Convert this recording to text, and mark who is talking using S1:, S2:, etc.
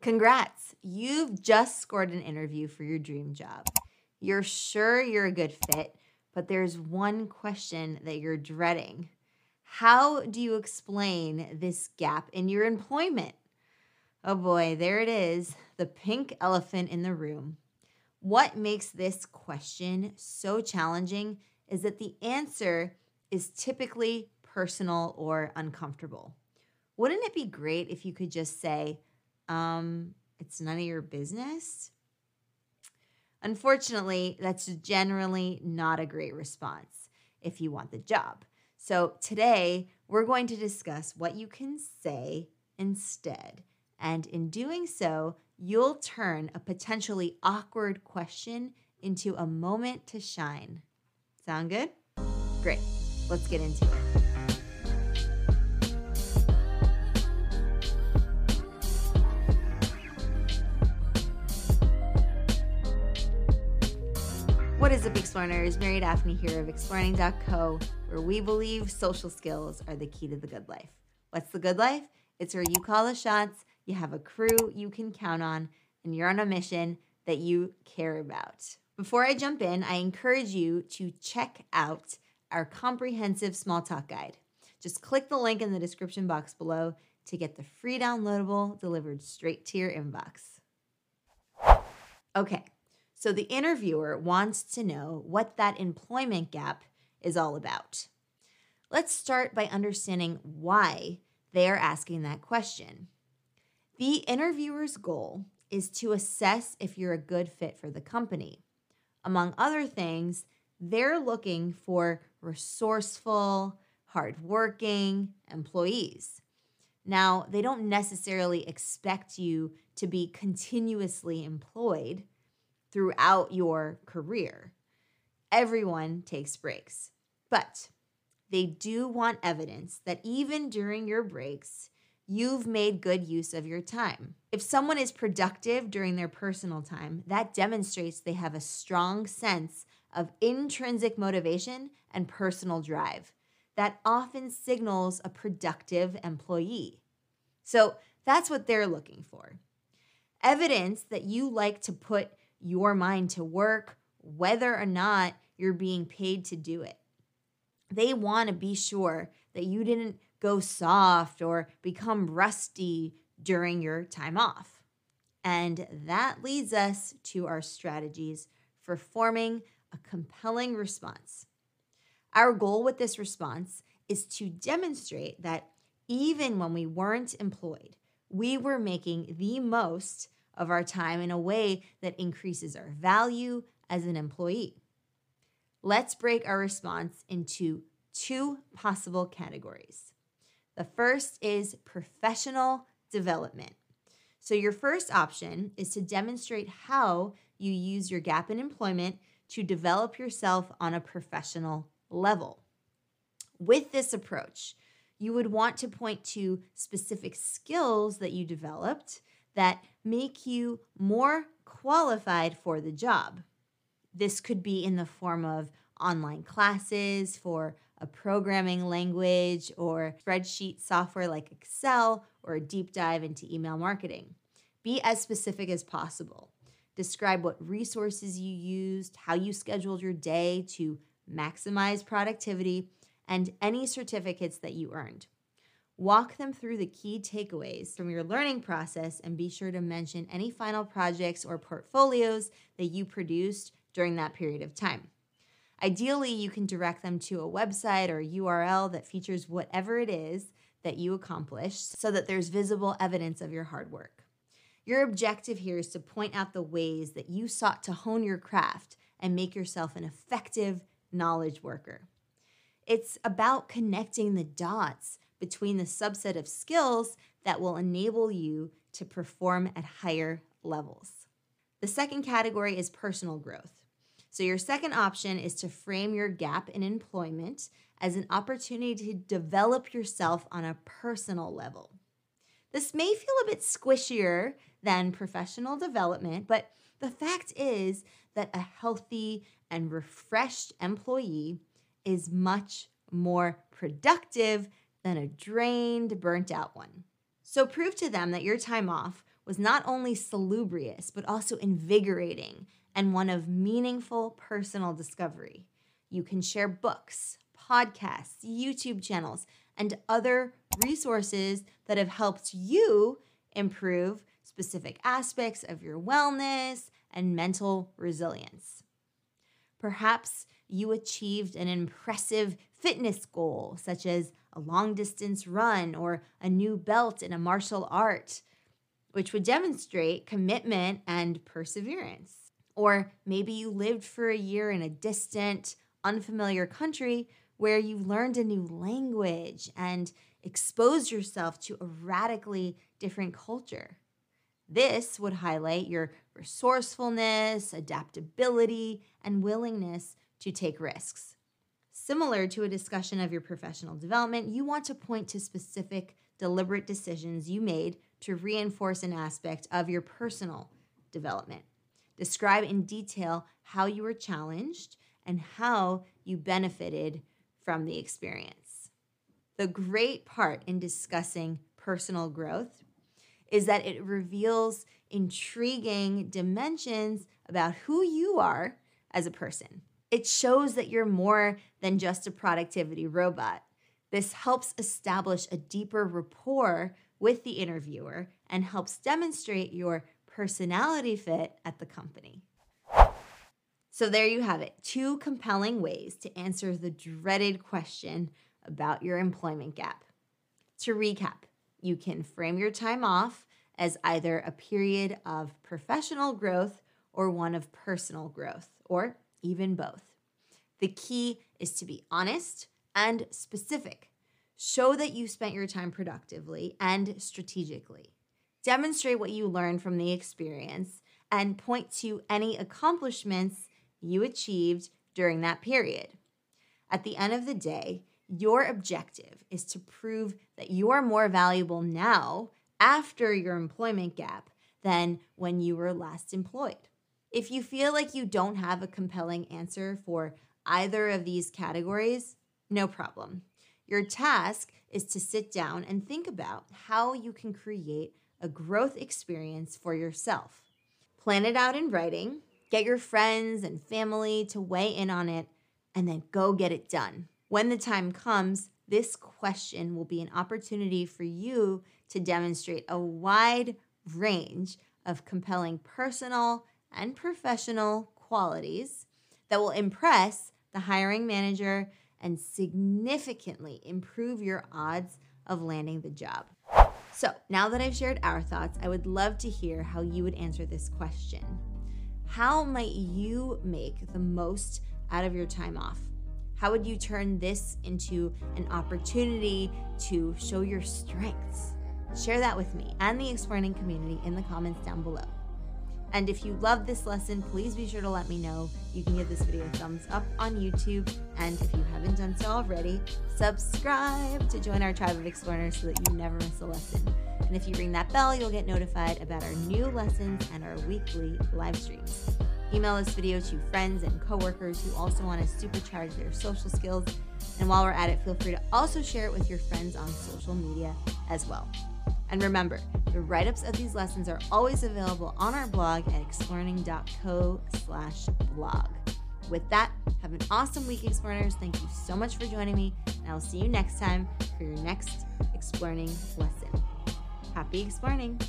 S1: Congrats! You've just scored an interview for your dream job. You're sure you're a good fit, but there's one question that you're dreading. How do you explain this gap in your employment? Oh boy, there it is, the pink elephant in the room. What makes this question so challenging is that the answer is typically personal or uncomfortable. Wouldn't it be great if you could just say, um, it's none of your business? Unfortunately, that's generally not a great response if you want the job. So, today we're going to discuss what you can say instead. And in doing so, you'll turn a potentially awkward question into a moment to shine. Sound good? Great. Let's get into it. What is up, Explorers? Mary Daphne here of Exploring.co, where we believe social skills are the key to the good life. What's the good life? It's where you call the shots, you have a crew you can count on, and you're on a mission that you care about. Before I jump in, I encourage you to check out our comprehensive small talk guide. Just click the link in the description box below to get the free downloadable delivered straight to your inbox. Okay, so the interviewer wants to know what that employment gap is all about. Let's start by understanding why they are asking that question. The interviewer's goal is to assess if you're a good fit for the company. Among other things, they're looking for resourceful, hardworking employees. Now, they don't necessarily expect you to be continuously employed throughout your career. Everyone takes breaks, but they do want evidence that even during your breaks, you've made good use of your time. If someone is productive during their personal time, that demonstrates they have a strong sense of intrinsic motivation and personal drive. That often signals a productive employee. So that's what they're looking for. Evidence that you like to put your mind to work, whether or not you're being paid to do it. They want to be sure that you didn't go soft or become rusty during your time off. And that leads us to our strategies for forming a compelling response. Our goal with this response is to demonstrate that even when we weren't employed, we were making the most of our time in a way that increases our value as an employee. Let's break our response into two possible categories. The first is professional development. So, your first option is to demonstrate how you use your gap in employment to develop yourself on a professional level. With this approach, you would want to point to specific skills that you developed that make you more qualified for the job. This could be in the form of online classes for a programming language or spreadsheet software like Excel or a deep dive into email marketing. Be as specific as possible. Describe what resources you used, how you scheduled your day to maximize productivity, and any certificates that you earned. Walk them through the key takeaways from your learning process and be sure to mention any final projects or portfolios that you produced during that period of time. Ideally, you can direct them to a website or a URL that features whatever it is that you accomplished so that there's visible evidence of your hard work. Your objective here is to point out the ways that you sought to hone your craft and make yourself an effective knowledge worker. It's about connecting the dots between the subset of skills that will enable you to perform at higher levels. The second category is personal growth. So, your second option is to frame your gap in employment as an opportunity to develop yourself on a personal level. This may feel a bit squishier than professional development, but the fact is that a healthy and refreshed employee is much more productive than a drained, burnt out one. So prove to them that your time off was not only salubrious, but also invigorating and one of meaningful personal discovery. You can share books, podcasts, YouTube channels, and other resources that have helped you improve specific aspects of your wellness and mental resilience. Perhaps you achieved an impressive fitness goal, such as a long distance run or a new belt in a martial art, which would demonstrate commitment and perseverance. Or maybe you lived for a year in a distant, unfamiliar country where you learned a new language and exposed yourself to a radically different culture. This would highlight your resourcefulness, adaptability, and willingness to take risks. Similar to a discussion of your professional development, you want to point to specific, deliberate decisions you made to reinforce an aspect of your personal development. Describe in detail how you were challenged and how you benefited from the experience. The great part in discussing personal growth is that it reveals intriguing dimensions about who you are as a person. It shows that you're more than just a productivity robot. This helps establish a deeper rapport with the interviewer and helps demonstrate your personality fit at the company. So, there you have it two compelling ways to answer the dreaded question about your employment gap. To recap, you can frame your time off as either a period of professional growth or one of personal growth, or even both. The key is to be honest and specific. Show that you spent your time productively and strategically. Demonstrate what you learned from the experience and point to any accomplishments you achieved during that period. At the end of the day, your objective is to prove that you are more valuable now after your employment gap than when you were last employed. If you feel like you don't have a compelling answer for either of these categories, no problem. Your task is to sit down and think about how you can create a growth experience for yourself. Plan it out in writing, get your friends and family to weigh in on it, and then go get it done. When the time comes, this question will be an opportunity for you to demonstrate a wide range of compelling personal and professional qualities that will impress the hiring manager and significantly improve your odds of landing the job. So, now that I've shared our thoughts, I would love to hear how you would answer this question. How might you make the most out of your time off? How would you turn this into an opportunity to show your strengths? Share that with me and the Exploring community in the comments down below. And if you love this lesson, please be sure to let me know. You can give this video a thumbs up on YouTube. And if you haven't done so already, subscribe to join our tribe of explorers so that you never miss a lesson. And if you ring that bell, you'll get notified about our new lessons and our weekly live streams. Email this video to friends and coworkers who also want to supercharge their social skills. And while we're at it, feel free to also share it with your friends on social media as well. And remember, the write-ups of these lessons are always available on our blog at exploring.co slash blog. With that, have an awesome week, Explorers. Thank you so much for joining me, and I'll see you next time for your next Exploring lesson. Happy exploring!